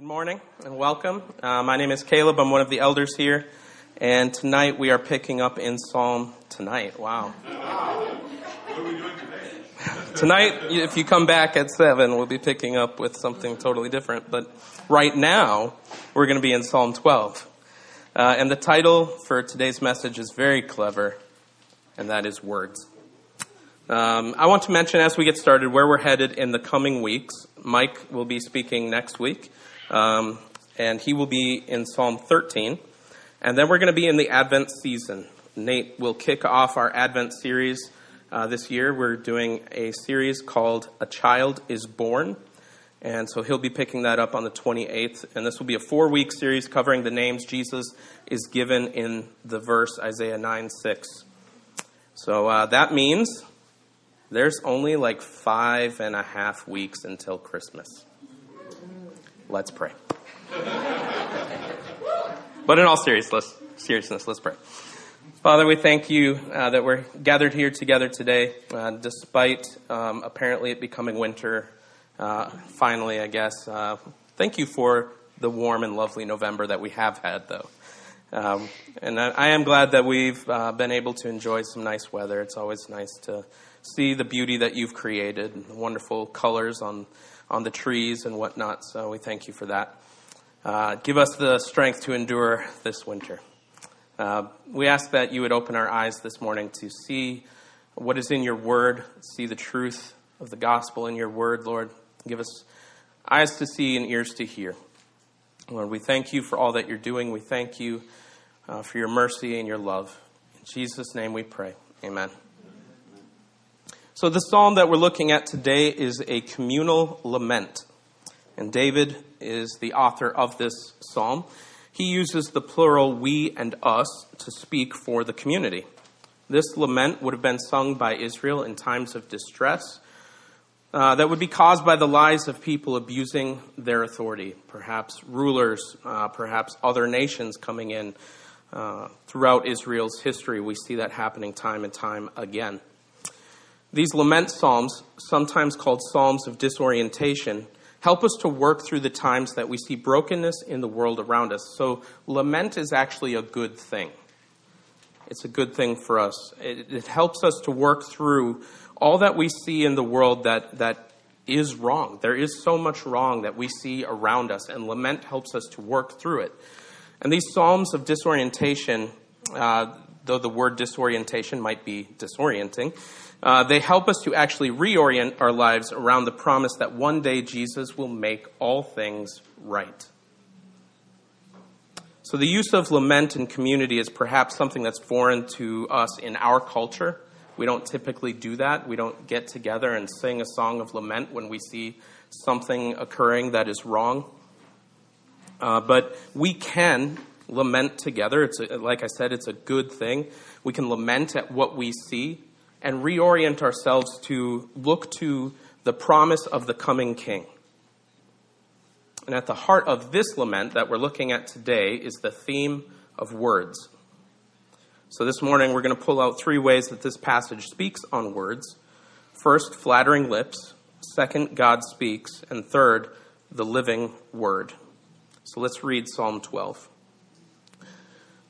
Good morning and welcome. Uh, my name is Caleb. I'm one of the elders here. And tonight we are picking up in Psalm. Tonight, wow. What are we doing tonight, Tonight, if you come back at 7, we'll be picking up with something totally different. But right now, we're going to be in Psalm 12. Uh, and the title for today's message is very clever, and that is Words. Um, I want to mention as we get started where we're headed in the coming weeks. Mike will be speaking next week. Um, and he will be in Psalm 13. And then we're going to be in the Advent season. Nate will kick off our Advent series uh, this year. We're doing a series called A Child is Born. And so he'll be picking that up on the 28th. And this will be a four week series covering the names Jesus is given in the verse Isaiah 9 6. So uh, that means there's only like five and a half weeks until Christmas. Let's pray. but in all seriousness, seriousness, let's pray. Father, we thank you uh, that we're gathered here together today, uh, despite um, apparently it becoming winter. Uh, finally, I guess. Uh, thank you for the warm and lovely November that we have had, though. Um, and I, I, am glad that we've uh, been able to enjoy some nice weather. It's always nice to see the beauty that you've created, the wonderful colors on on the trees and whatnot. So we thank you for that. Uh, give us the strength to endure this winter. Uh, we ask that you would open our eyes this morning to see what is in your word, see the truth of the gospel in your word, Lord. Give us eyes to see and ears to hear. Lord, we thank you for all that you're doing. We thank you uh, for your mercy and your love. In Jesus' name we pray. Amen. So, the psalm that we're looking at today is a communal lament. And David is the author of this psalm. He uses the plural we and us to speak for the community. This lament would have been sung by Israel in times of distress uh, that would be caused by the lies of people abusing their authority, perhaps rulers, uh, perhaps other nations coming in. Uh, throughout Israel's history, we see that happening time and time again. These lament psalms, sometimes called psalms of disorientation, help us to work through the times that we see brokenness in the world around us. So, lament is actually a good thing. It's a good thing for us. It, it helps us to work through all that we see in the world that, that is wrong. There is so much wrong that we see around us, and lament helps us to work through it. And these psalms of disorientation, uh, though the word disorientation might be disorienting, uh, they help us to actually reorient our lives around the promise that one day Jesus will make all things right. So, the use of lament in community is perhaps something that's foreign to us in our culture. We don't typically do that. We don't get together and sing a song of lament when we see something occurring that is wrong. Uh, but we can lament together. It's a, like I said, it's a good thing. We can lament at what we see and reorient ourselves to look to the promise of the coming king. And at the heart of this lament that we're looking at today is the theme of words. So this morning we're going to pull out three ways that this passage speaks on words. First, flattering lips. Second, God speaks. And third, the living word. So let's read Psalm 12.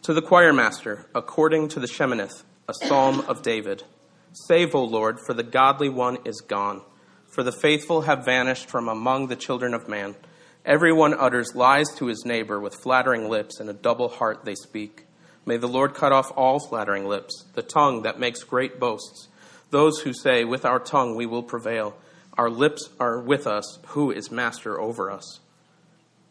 To the choir master, according to the Sheminith, a psalm of David. Save, O Lord, for the godly one is gone, for the faithful have vanished from among the children of man. Everyone utters lies to his neighbor with flattering lips, and a double heart they speak. May the Lord cut off all flattering lips, the tongue that makes great boasts. Those who say, With our tongue we will prevail. Our lips are with us. Who is master over us?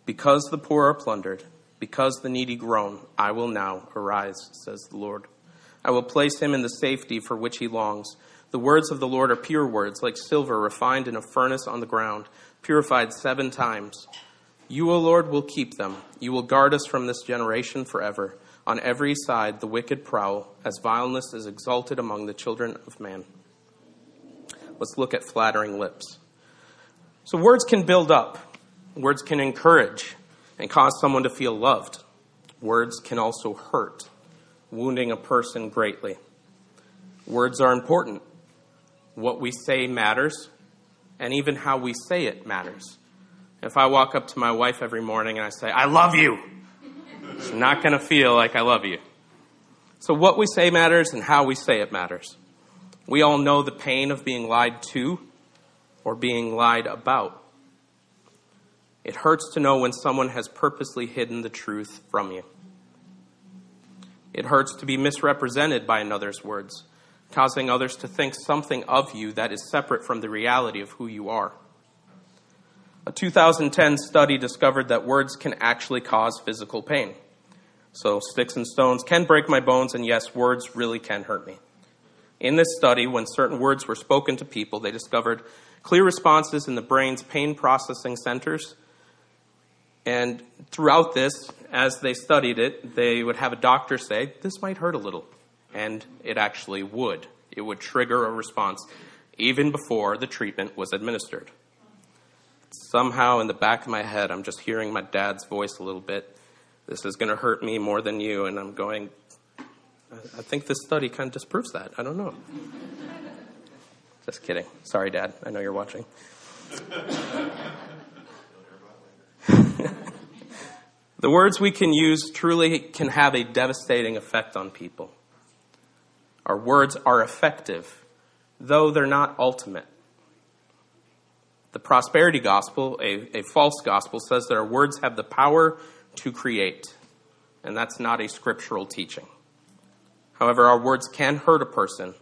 Because the poor are plundered, because the needy groan, I will now arise, says the Lord. I will place him in the safety for which he longs. The words of the Lord are pure words, like silver refined in a furnace on the ground, purified seven times. You, O Lord, will keep them. You will guard us from this generation forever. On every side, the wicked prowl, as vileness is exalted among the children of man. Let's look at flattering lips. So, words can build up, words can encourage and cause someone to feel loved. Words can also hurt wounding a person greatly. Words are important. What we say matters, and even how we say it matters. If I walk up to my wife every morning and I say, I love you, she's not going to feel like I love you. So, what we say matters and how we say it matters. We all know the pain of being lied to or being lied about. It hurts to know when someone has purposely hidden the truth from you. It hurts to be misrepresented by another's words, causing others to think something of you that is separate from the reality of who you are. A 2010 study discovered that words can actually cause physical pain. So, sticks and stones can break my bones, and yes, words really can hurt me. In this study, when certain words were spoken to people, they discovered clear responses in the brain's pain processing centers. And throughout this, as they studied it, they would have a doctor say, This might hurt a little. And it actually would. It would trigger a response even before the treatment was administered. Somehow, in the back of my head, I'm just hearing my dad's voice a little bit. This is going to hurt me more than you. And I'm going, I think this study kind of disproves that. I don't know. Just kidding. Sorry, Dad. I know you're watching. the words we can use truly can have a devastating effect on people. Our words are effective, though they're not ultimate. The prosperity gospel, a, a false gospel, says that our words have the power to create, and that's not a scriptural teaching. However, our words can hurt a person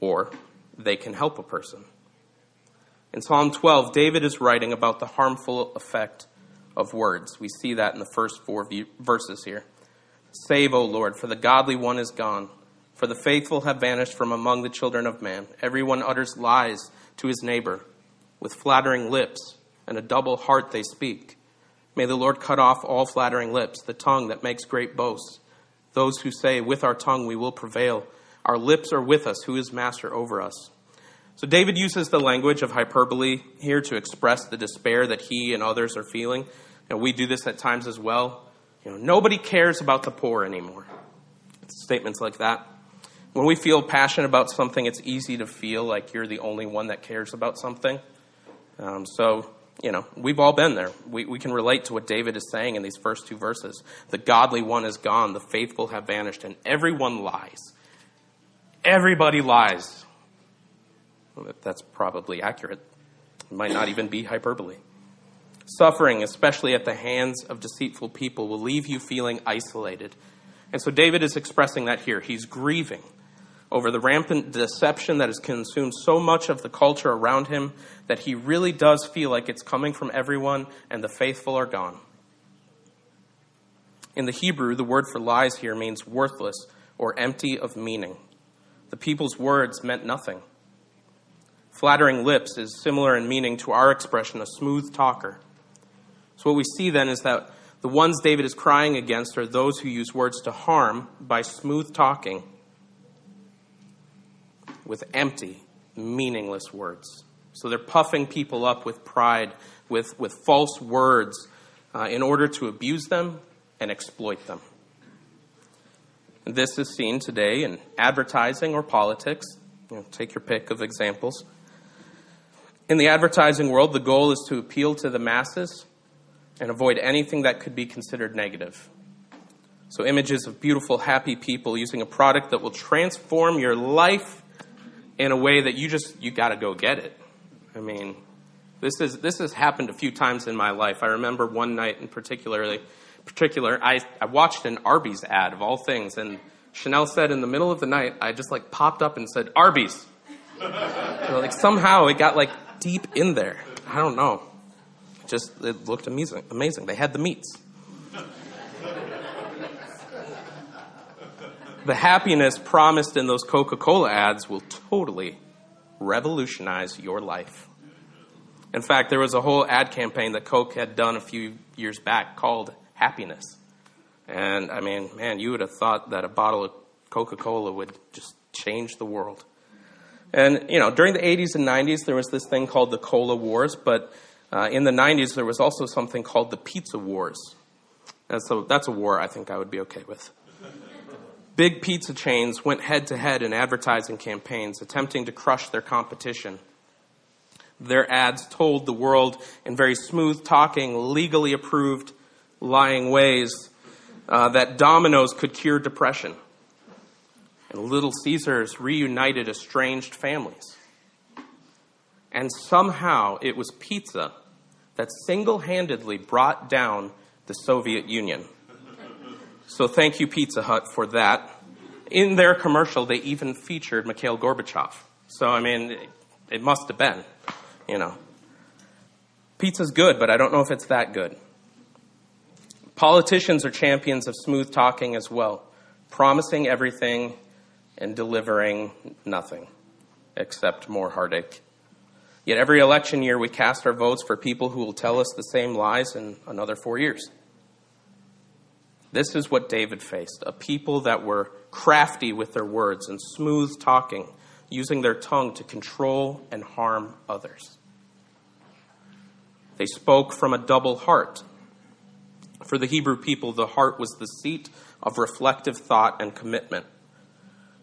or they can help a person. In Psalm 12, David is writing about the harmful effect of words. We see that in the first four verses here. Save, O Lord, for the godly one is gone, for the faithful have vanished from among the children of man. Everyone utters lies to his neighbor. With flattering lips and a double heart they speak. May the Lord cut off all flattering lips, the tongue that makes great boasts those who say, With our tongue we will prevail. Our lips are with us. Who is master over us? So David uses the language of hyperbole here to express the despair that he and others are feeling. And we do this at times as well. You know, nobody cares about the poor anymore. Statements like that. When we feel passionate about something, it's easy to feel like you're the only one that cares about something. Um, so you know, we've all been there. We, we can relate to what David is saying in these first two verses. The godly one is gone, the faithful have vanished, and everyone lies. Everybody lies. That's probably accurate. It might not even be hyperbole. Suffering, especially at the hands of deceitful people, will leave you feeling isolated. And so David is expressing that here. He's grieving over the rampant deception that has consumed so much of the culture around him that he really does feel like it's coming from everyone and the faithful are gone. In the Hebrew, the word for lies here means worthless or empty of meaning. The people's words meant nothing. Flattering lips is similar in meaning to our expression, a smooth talker. So, what we see then is that the ones David is crying against are those who use words to harm by smooth talking with empty, meaningless words. So they're puffing people up with pride, with, with false words, uh, in order to abuse them and exploit them. And this is seen today in advertising or politics. You know, take your pick of examples. In the advertising world, the goal is to appeal to the masses and avoid anything that could be considered negative. So, images of beautiful, happy people using a product that will transform your life in a way that you just you got to go get it. I mean, this is this has happened a few times in my life. I remember one night in particularly particular I, I watched an Arby's ad of all things and Chanel said in the middle of the night I just like popped up and said Arby's. like somehow it got like deep in there. I don't know. Just it looked amazing. Amazing. They had the meats. the happiness promised in those Coca Cola ads will totally revolutionize your life. In fact, there was a whole ad campaign that Coke had done a few years back called Happiness. And I mean, man, you would have thought that a bottle of Coca Cola would just change the world. And, you know, during the 80s and 90s, there was this thing called the Cola Wars, but uh, in the 90s, there was also something called the Pizza Wars. And so that's a war I think I would be okay with. Big pizza chains went head to head in advertising campaigns, attempting to crush their competition. Their ads told the world in very smooth talking, legally approved, lying ways uh, that Domino's could cure depression. And Little Caesars reunited estranged families. And somehow it was pizza that single handedly brought down the Soviet Union. So thank you, Pizza Hut, for that. In their commercial, they even featured Mikhail Gorbachev. So, I mean, it must have been, you know. Pizza's good, but I don't know if it's that good. Politicians are champions of smooth talking as well, promising everything and delivering nothing except more heartache. Yet every election year, we cast our votes for people who will tell us the same lies in another four years. This is what David faced a people that were crafty with their words and smooth talking, using their tongue to control and harm others. They spoke from a double heart. For the Hebrew people, the heart was the seat of reflective thought and commitment.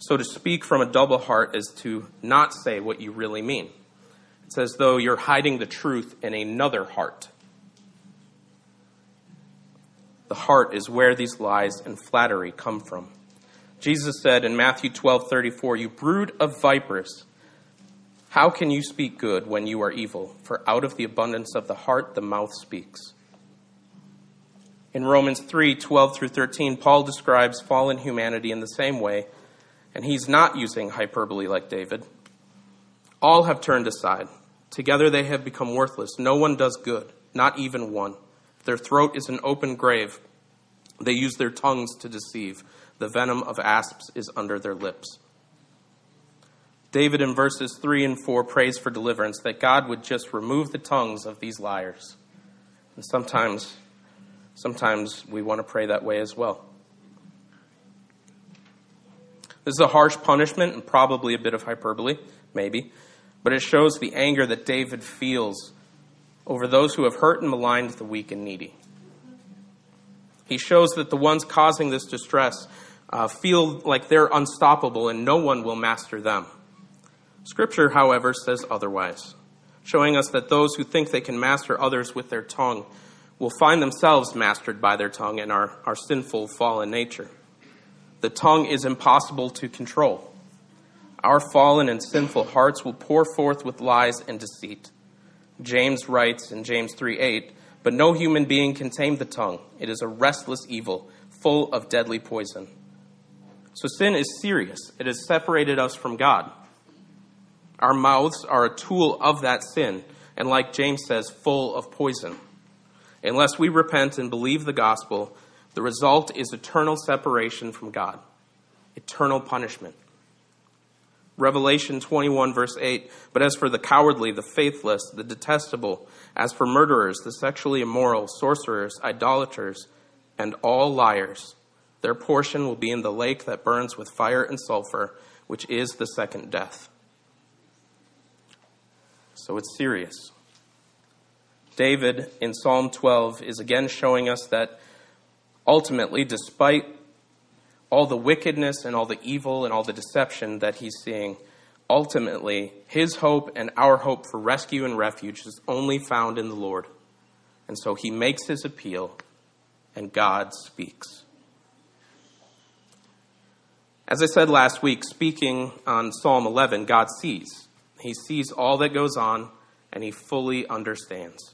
So to speak from a double heart is to not say what you really mean. It's as though you're hiding the truth in another heart. The heart is where these lies and flattery come from. Jesus said in Matthew 12:34, "You brood of vipers, how can you speak good when you are evil? For out of the abundance of the heart the mouth speaks." In Romans 3:12 through 13, Paul describes fallen humanity in the same way, and he's not using hyperbole like David. All have turned aside. Together they have become worthless. No one does good, not even one. Their throat is an open grave. They use their tongues to deceive. The venom of asps is under their lips. David in verses 3 and 4 prays for deliverance, that God would just remove the tongues of these liars. And sometimes, sometimes we want to pray that way as well. This is a harsh punishment and probably a bit of hyperbole, maybe, but it shows the anger that David feels over those who have hurt and maligned the weak and needy. He shows that the ones causing this distress uh, feel like they're unstoppable and no one will master them. Scripture, however, says otherwise, showing us that those who think they can master others with their tongue will find themselves mastered by their tongue and our, our sinful, fallen nature. The tongue is impossible to control. Our fallen and sinful hearts will pour forth with lies and deceit. James writes in James 3 8, But no human being can tame the tongue. It is a restless evil, full of deadly poison. So sin is serious. It has separated us from God. Our mouths are a tool of that sin, and like James says, full of poison. Unless we repent and believe the gospel, the result is eternal separation from God, eternal punishment. Revelation 21, verse 8. But as for the cowardly, the faithless, the detestable, as for murderers, the sexually immoral, sorcerers, idolaters, and all liars, their portion will be in the lake that burns with fire and sulfur, which is the second death. So it's serious. David in Psalm 12 is again showing us that ultimately, despite all the wickedness and all the evil and all the deception that he's seeing, ultimately, his hope and our hope for rescue and refuge is only found in the Lord. And so he makes his appeal, and God speaks. As I said last week, speaking on Psalm 11, God sees. He sees all that goes on, and he fully understands.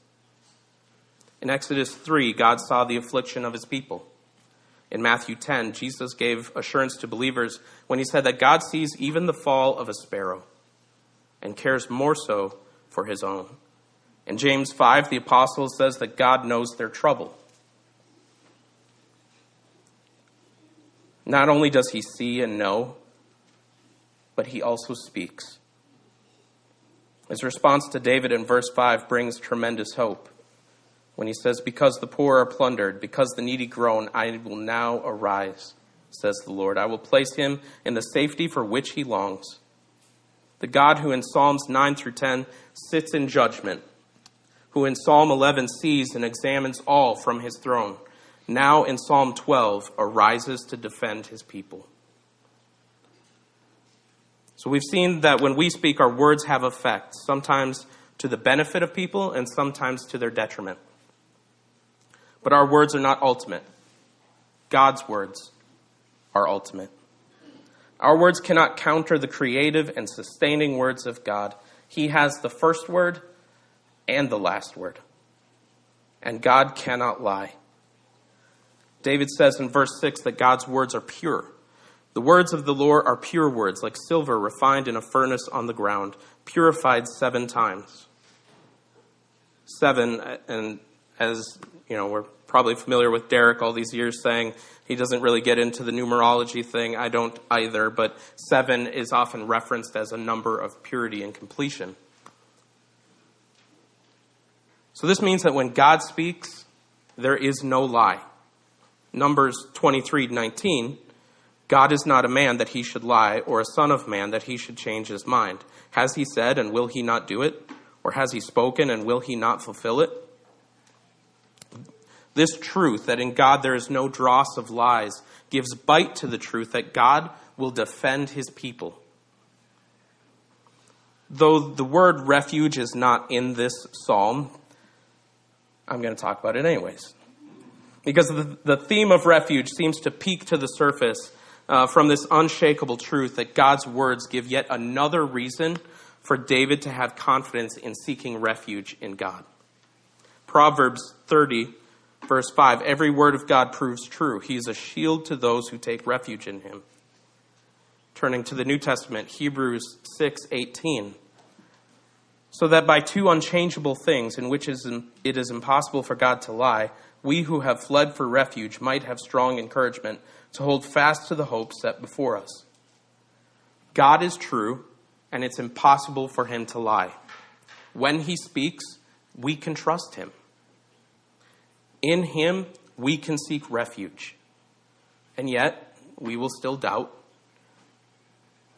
In Exodus 3, God saw the affliction of his people. In Matthew 10, Jesus gave assurance to believers when he said that God sees even the fall of a sparrow and cares more so for his own. In James 5, the apostle says that God knows their trouble. Not only does he see and know, but he also speaks. His response to David in verse 5 brings tremendous hope when he says, Because the poor are plundered, because the needy groan, I will now arise, says the Lord. I will place him in the safety for which he longs. The God who in Psalms 9 through 10 sits in judgment, who in Psalm 11 sees and examines all from his throne, now in Psalm 12 arises to defend his people. So we've seen that when we speak, our words have effect. Sometimes to the benefit of people and sometimes to their detriment. But our words are not ultimate. God's words are ultimate. Our words cannot counter the creative and sustaining words of God. He has the first word and the last word. And God cannot lie. David says in verse 6 that God's words are pure. The words of the Lord are pure words, like silver refined in a furnace on the ground, purified seven times. Seven, uh, and as you know, we're probably familiar with Derek all these years saying he doesn't really get into the numerology thing. I don't either, but seven is often referenced as a number of purity and completion. So this means that when God speaks, there is no lie. Numbers 23:19 God is not a man that he should lie or a son of man that he should change his mind. Has he said and will he not do it? Or has he spoken and will he not fulfill it? This truth that in God there is no dross of lies gives bite to the truth that God will defend his people. Though the word refuge is not in this psalm, I'm going to talk about it anyways. Because the, the theme of refuge seems to peak to the surface uh, from this unshakable truth that God's words give yet another reason for David to have confidence in seeking refuge in God. Proverbs 30 Verse 5 Every word of God proves true. He is a shield to those who take refuge in him. Turning to the New Testament, Hebrews 6:18. So that by two unchangeable things in which it is impossible for God to lie, we who have fled for refuge might have strong encouragement to hold fast to the hope set before us. God is true, and it's impossible for him to lie. When he speaks, we can trust him. In him, we can seek refuge. And yet, we will still doubt.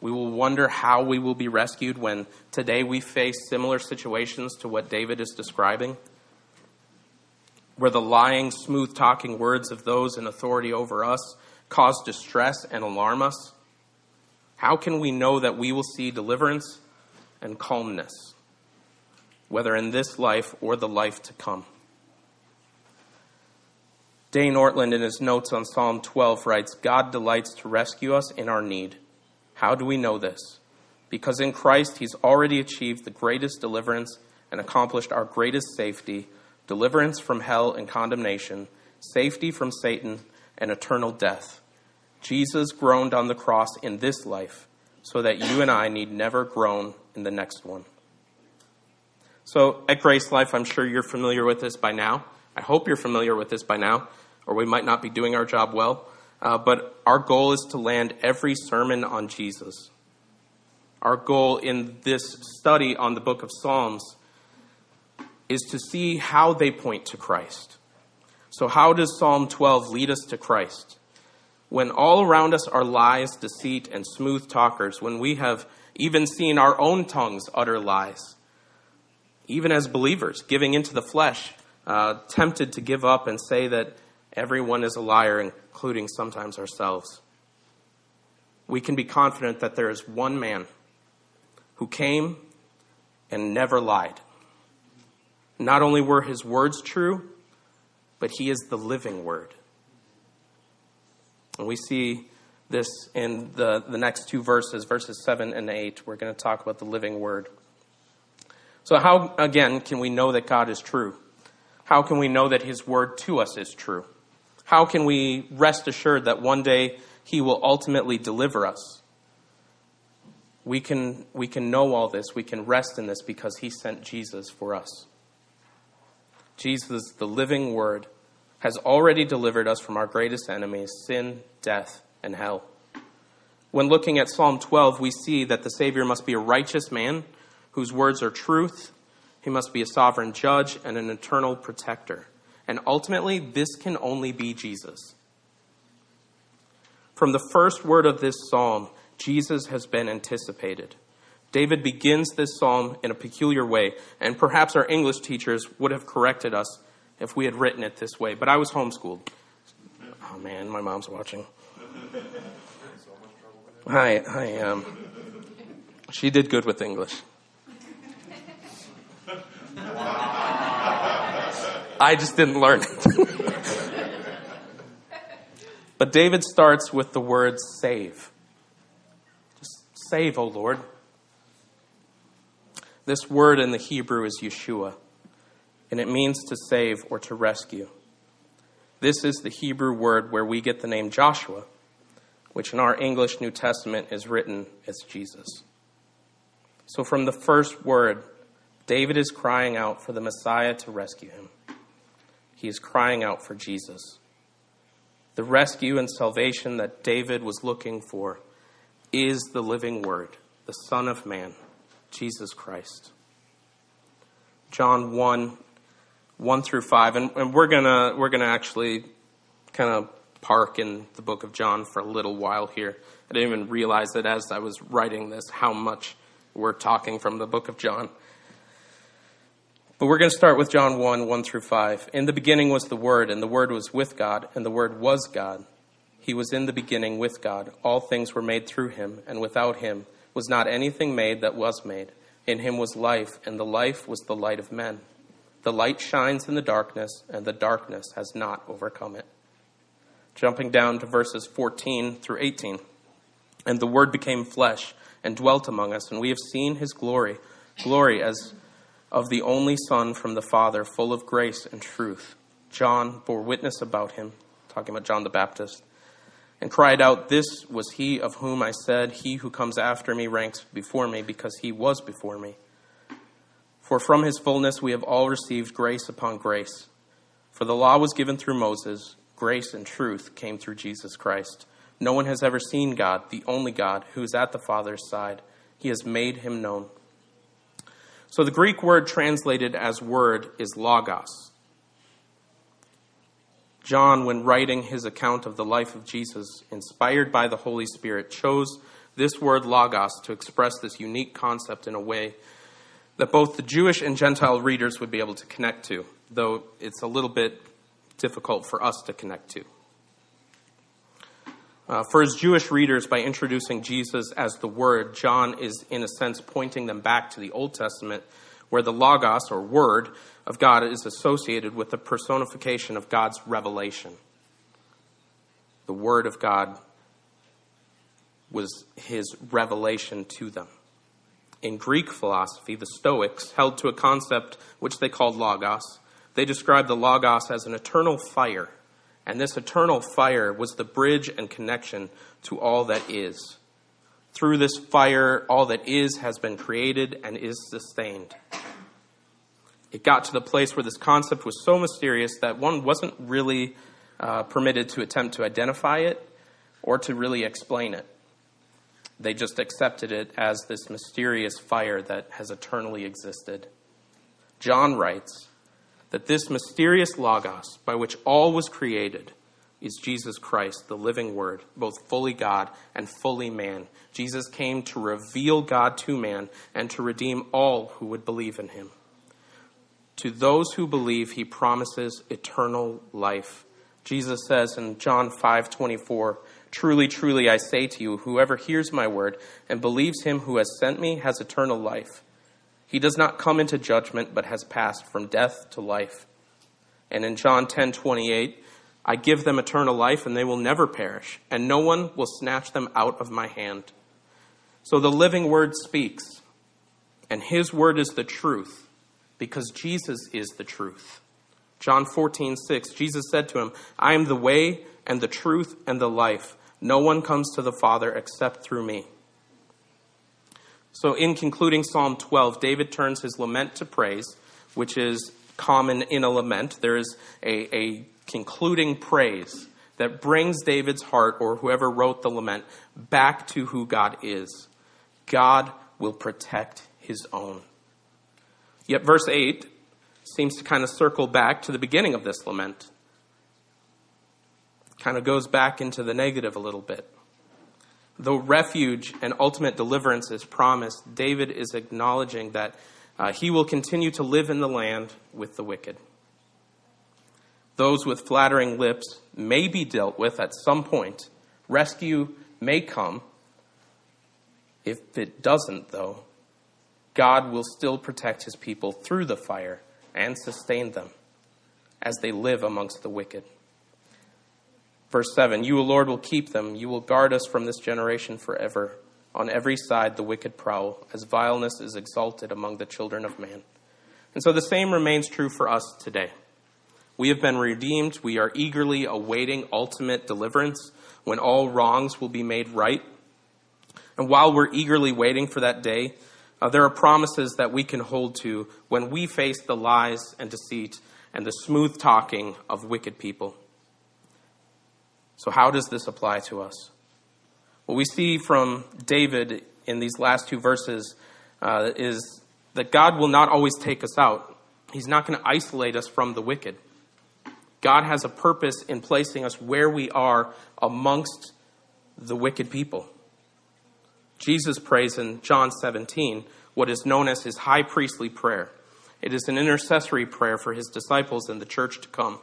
We will wonder how we will be rescued when today we face similar situations to what David is describing, where the lying, smooth talking words of those in authority over us cause distress and alarm us. How can we know that we will see deliverance and calmness, whether in this life or the life to come? Dane Ortlund, in his notes on Psalm 12, writes God delights to rescue us in our need. How do we know this? Because in Christ, He's already achieved the greatest deliverance and accomplished our greatest safety deliverance from hell and condemnation, safety from Satan, and eternal death. Jesus groaned on the cross in this life so that you and I need never groan in the next one. So, at Grace Life, I'm sure you're familiar with this by now. I hope you're familiar with this by now or we might not be doing our job well. Uh, but our goal is to land every sermon on Jesus. Our goal in this study on the book of Psalms is to see how they point to Christ. So, how does Psalm 12 lead us to Christ? When all around us are lies, deceit, and smooth talkers, when we have even seen our own tongues utter lies, even as believers, giving into the flesh, uh, tempted to give up and say that Everyone is a liar, including sometimes ourselves. We can be confident that there is one man who came and never lied. Not only were his words true, but he is the living word. And we see this in the, the next two verses, verses 7 and 8. We're going to talk about the living word. So, how, again, can we know that God is true? How can we know that his word to us is true? How can we rest assured that one day He will ultimately deliver us? We can, we can know all this, we can rest in this because He sent Jesus for us. Jesus, the living Word, has already delivered us from our greatest enemies sin, death, and hell. When looking at Psalm 12, we see that the Savior must be a righteous man whose words are truth. He must be a sovereign judge and an eternal protector. And ultimately, this can only be Jesus. From the first word of this psalm, Jesus has been anticipated. David begins this psalm in a peculiar way, and perhaps our English teachers would have corrected us if we had written it this way, but I was homeschooled. Oh man, my mom's watching. Hi, hi. Um, she did good with English. I just didn't learn it. but David starts with the word save. Just save, O Lord. This word in the Hebrew is Yeshua, and it means to save or to rescue. This is the Hebrew word where we get the name Joshua, which in our English New Testament is written as Jesus. So from the first word, David is crying out for the Messiah to rescue him. He is crying out for Jesus. The rescue and salvation that David was looking for is the living Word, the Son of Man, Jesus Christ. John 1 1 through 5. And, and we're going to we're gonna actually kind of park in the book of John for a little while here. I didn't even realize that as I was writing this how much we're talking from the book of John. But we're going to start with John 1 1 through 5. In the beginning was the Word, and the Word was with God, and the Word was God. He was in the beginning with God. All things were made through him, and without him was not anything made that was made. In him was life, and the life was the light of men. The light shines in the darkness, and the darkness has not overcome it. Jumping down to verses 14 through 18. And the Word became flesh and dwelt among us, and we have seen his glory, glory as of the only Son from the Father, full of grace and truth. John bore witness about him, talking about John the Baptist, and cried out, This was he of whom I said, He who comes after me ranks before me, because he was before me. For from his fullness we have all received grace upon grace. For the law was given through Moses, grace and truth came through Jesus Christ. No one has ever seen God, the only God, who is at the Father's side. He has made him known. So the Greek word translated as word is logos. John, when writing his account of the life of Jesus, inspired by the Holy Spirit, chose this word logos to express this unique concept in a way that both the Jewish and Gentile readers would be able to connect to, though it's a little bit difficult for us to connect to. Uh, for his Jewish readers, by introducing Jesus as the Word, John is, in a sense, pointing them back to the Old Testament, where the Logos, or Word, of God is associated with the personification of God's revelation. The Word of God was his revelation to them. In Greek philosophy, the Stoics held to a concept which they called Logos. They described the Logos as an eternal fire and this eternal fire was the bridge and connection to all that is. Through this fire, all that is has been created and is sustained. It got to the place where this concept was so mysterious that one wasn't really uh, permitted to attempt to identify it or to really explain it. They just accepted it as this mysterious fire that has eternally existed. John writes, that this mysterious Logos, by which all was created, is Jesus Christ, the living Word, both fully God and fully man. Jesus came to reveal God to man and to redeem all who would believe in him. To those who believe, he promises eternal life. Jesus says in John 5:24, "Truly, truly I say to you, whoever hears my word and believes him who has sent me has eternal life. He does not come into judgment, but has passed from death to life. And in John 10 28, I give them eternal life, and they will never perish, and no one will snatch them out of my hand. So the living word speaks, and his word is the truth, because Jesus is the truth. John 14 6, Jesus said to him, I am the way and the truth and the life. No one comes to the Father except through me. So, in concluding Psalm 12, David turns his lament to praise, which is common in a lament. There is a, a concluding praise that brings David's heart, or whoever wrote the lament, back to who God is. God will protect his own. Yet, verse 8 seems to kind of circle back to the beginning of this lament. Kind of goes back into the negative a little bit. Though refuge and ultimate deliverance is promised, David is acknowledging that uh, he will continue to live in the land with the wicked. Those with flattering lips may be dealt with at some point. Rescue may come. If it doesn't, though, God will still protect his people through the fire and sustain them. as they live amongst the wicked. Verse 7 You, O Lord, will keep them. You will guard us from this generation forever. On every side the wicked prowl, as vileness is exalted among the children of man. And so the same remains true for us today. We have been redeemed. We are eagerly awaiting ultimate deliverance when all wrongs will be made right. And while we're eagerly waiting for that day, uh, there are promises that we can hold to when we face the lies and deceit and the smooth talking of wicked people. So, how does this apply to us? What we see from David in these last two verses uh, is that God will not always take us out. He's not going to isolate us from the wicked. God has a purpose in placing us where we are amongst the wicked people. Jesus prays in John 17 what is known as his high priestly prayer. It is an intercessory prayer for his disciples and the church to come.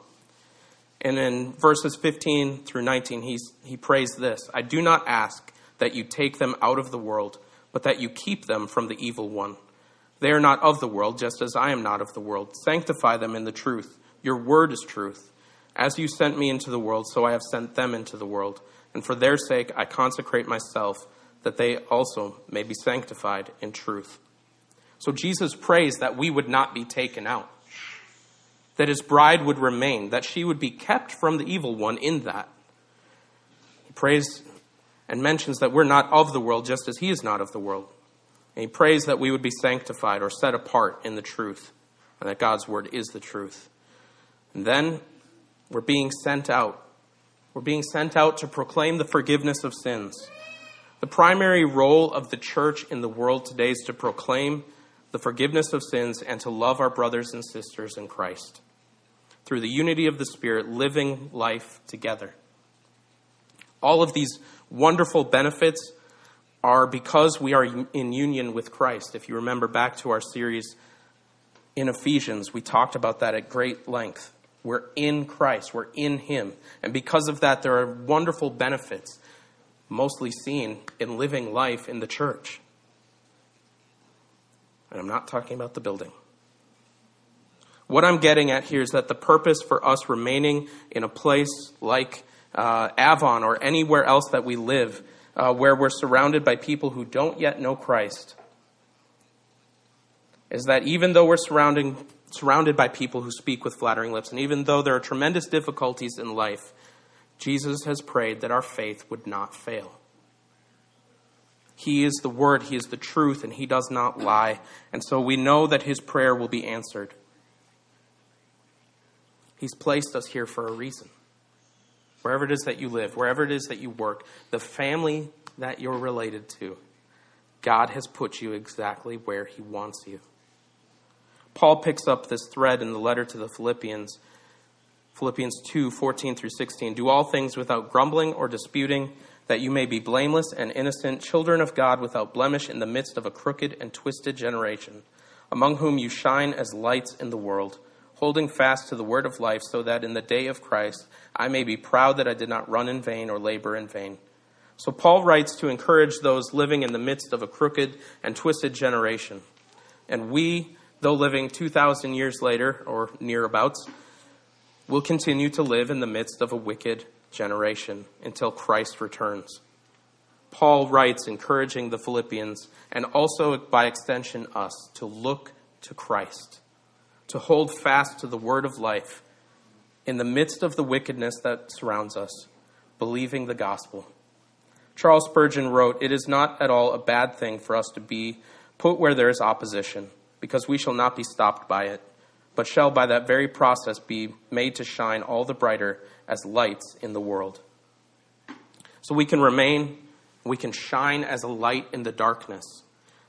And in verses 15 through 19, he's, he prays this I do not ask that you take them out of the world, but that you keep them from the evil one. They are not of the world, just as I am not of the world. Sanctify them in the truth. Your word is truth. As you sent me into the world, so I have sent them into the world. And for their sake I consecrate myself, that they also may be sanctified in truth. So Jesus prays that we would not be taken out, that his bride would remain, that she would be kept from the evil one in that. He prays and mentions that we're not of the world, just as he is not of the world. And he prays that we would be sanctified or set apart in the truth, and that God's word is the truth. And then we're being sent out. We're being sent out to proclaim the forgiveness of sins. The primary role of the church in the world today is to proclaim the forgiveness of sins and to love our brothers and sisters in Christ through the unity of the Spirit, living life together. All of these wonderful benefits are because we are in union with Christ. If you remember back to our series in Ephesians, we talked about that at great length. We're in Christ, we're in Him. And because of that, there are wonderful benefits, mostly seen in living life in the church. And I'm not talking about the building. What I'm getting at here is that the purpose for us remaining in a place like uh, Avon or anywhere else that we live, uh, where we're surrounded by people who don't yet know Christ, is that even though we're surrounding, surrounded by people who speak with flattering lips, and even though there are tremendous difficulties in life, Jesus has prayed that our faith would not fail. He is the Word, He is the truth, and He does not lie. And so we know that His prayer will be answered. He's placed us here for a reason. Wherever it is that you live, wherever it is that you work, the family that you're related to, God has put you exactly where He wants you. Paul picks up this thread in the letter to the Philippians, Philippians 2 14 through 16. Do all things without grumbling or disputing, that you may be blameless and innocent, children of God without blemish in the midst of a crooked and twisted generation, among whom you shine as lights in the world, holding fast to the word of life, so that in the day of Christ I may be proud that I did not run in vain or labor in vain. So Paul writes to encourage those living in the midst of a crooked and twisted generation. And we, though living 2,000 years later, or nearabouts, will continue to live in the midst of a wicked generation until Christ returns. Paul writes, encouraging the Philippians, and also by extension us, to look to Christ, to hold fast to the word of life in the midst of the wickedness that surrounds us, believing the gospel. Charles Spurgeon wrote, It is not at all a bad thing for us to be put where there is opposition because we shall not be stopped by it, but shall by that very process be made to shine all the brighter as lights in the world. So we can remain, we can shine as a light in the darkness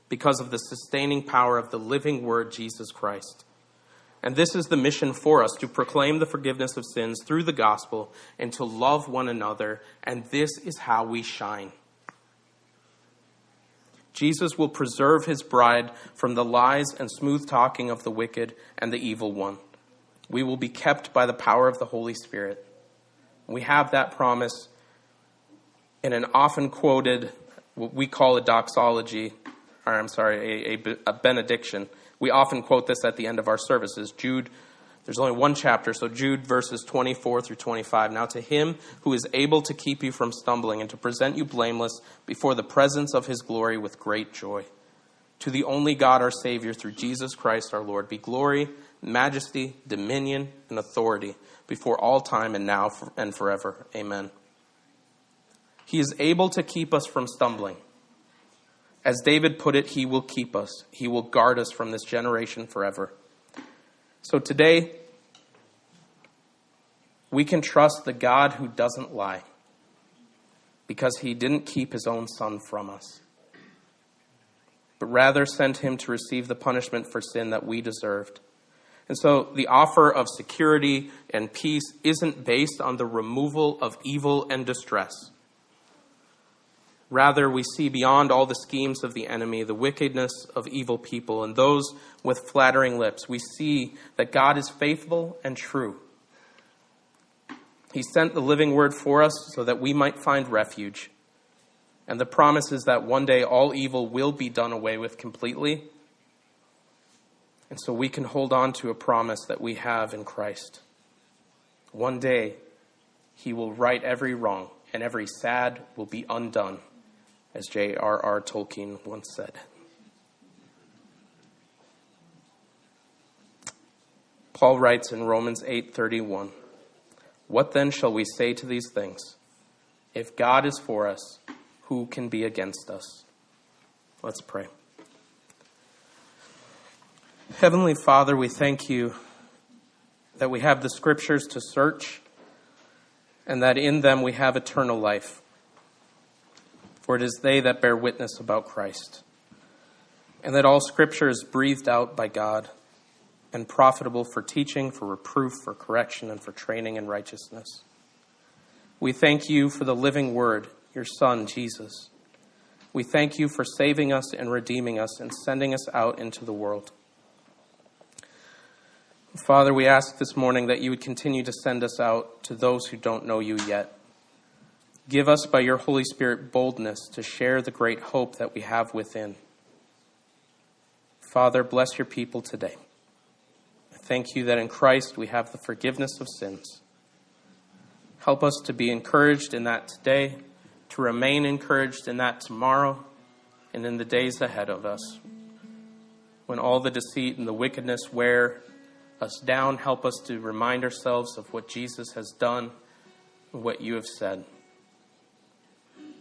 because of the sustaining power of the living word, Jesus Christ. And this is the mission for us to proclaim the forgiveness of sins through the gospel and to love one another. And this is how we shine. Jesus will preserve his bride from the lies and smooth talking of the wicked and the evil one. We will be kept by the power of the Holy Spirit. We have that promise in an often quoted, what we call a doxology, or I'm sorry, a, a, a benediction. We often quote this at the end of our services. Jude There's only one chapter, so Jude verses 24 through 25. Now to him who is able to keep you from stumbling and to present you blameless before the presence of his glory with great joy. To the only God our Savior through Jesus Christ our Lord be glory, majesty, dominion, and authority before all time and now and forever. Amen. He is able to keep us from stumbling. As David put it, He will keep us, He will guard us from this generation forever. So today, we can trust the God who doesn't lie because He didn't keep His own Son from us, but rather sent Him to receive the punishment for sin that we deserved. And so the offer of security and peace isn't based on the removal of evil and distress. Rather, we see beyond all the schemes of the enemy, the wickedness of evil people, and those with flattering lips. We see that God is faithful and true. He sent the living word for us so that we might find refuge. And the promise is that one day all evil will be done away with completely. And so we can hold on to a promise that we have in Christ. One day, He will right every wrong, and every sad will be undone as J.R.R. Tolkien once said. Paul writes in Romans 8:31, "What then shall we say to these things? If God is for us, who can be against us?" Let's pray. Heavenly Father, we thank you that we have the scriptures to search and that in them we have eternal life for it is they that bear witness about Christ. And that all Scripture is breathed out by God and profitable for teaching, for reproof, for correction, and for training in righteousness. We thank you for the living Word, your Son, Jesus. We thank you for saving us and redeeming us and sending us out into the world. Father, we ask this morning that you would continue to send us out to those who don't know you yet. Give us, by your Holy Spirit, boldness to share the great hope that we have within. Father, bless your people today. I thank you that in Christ we have the forgiveness of sins. Help us to be encouraged in that today, to remain encouraged in that tomorrow, and in the days ahead of us. When all the deceit and the wickedness wear us down, help us to remind ourselves of what Jesus has done and what you have said.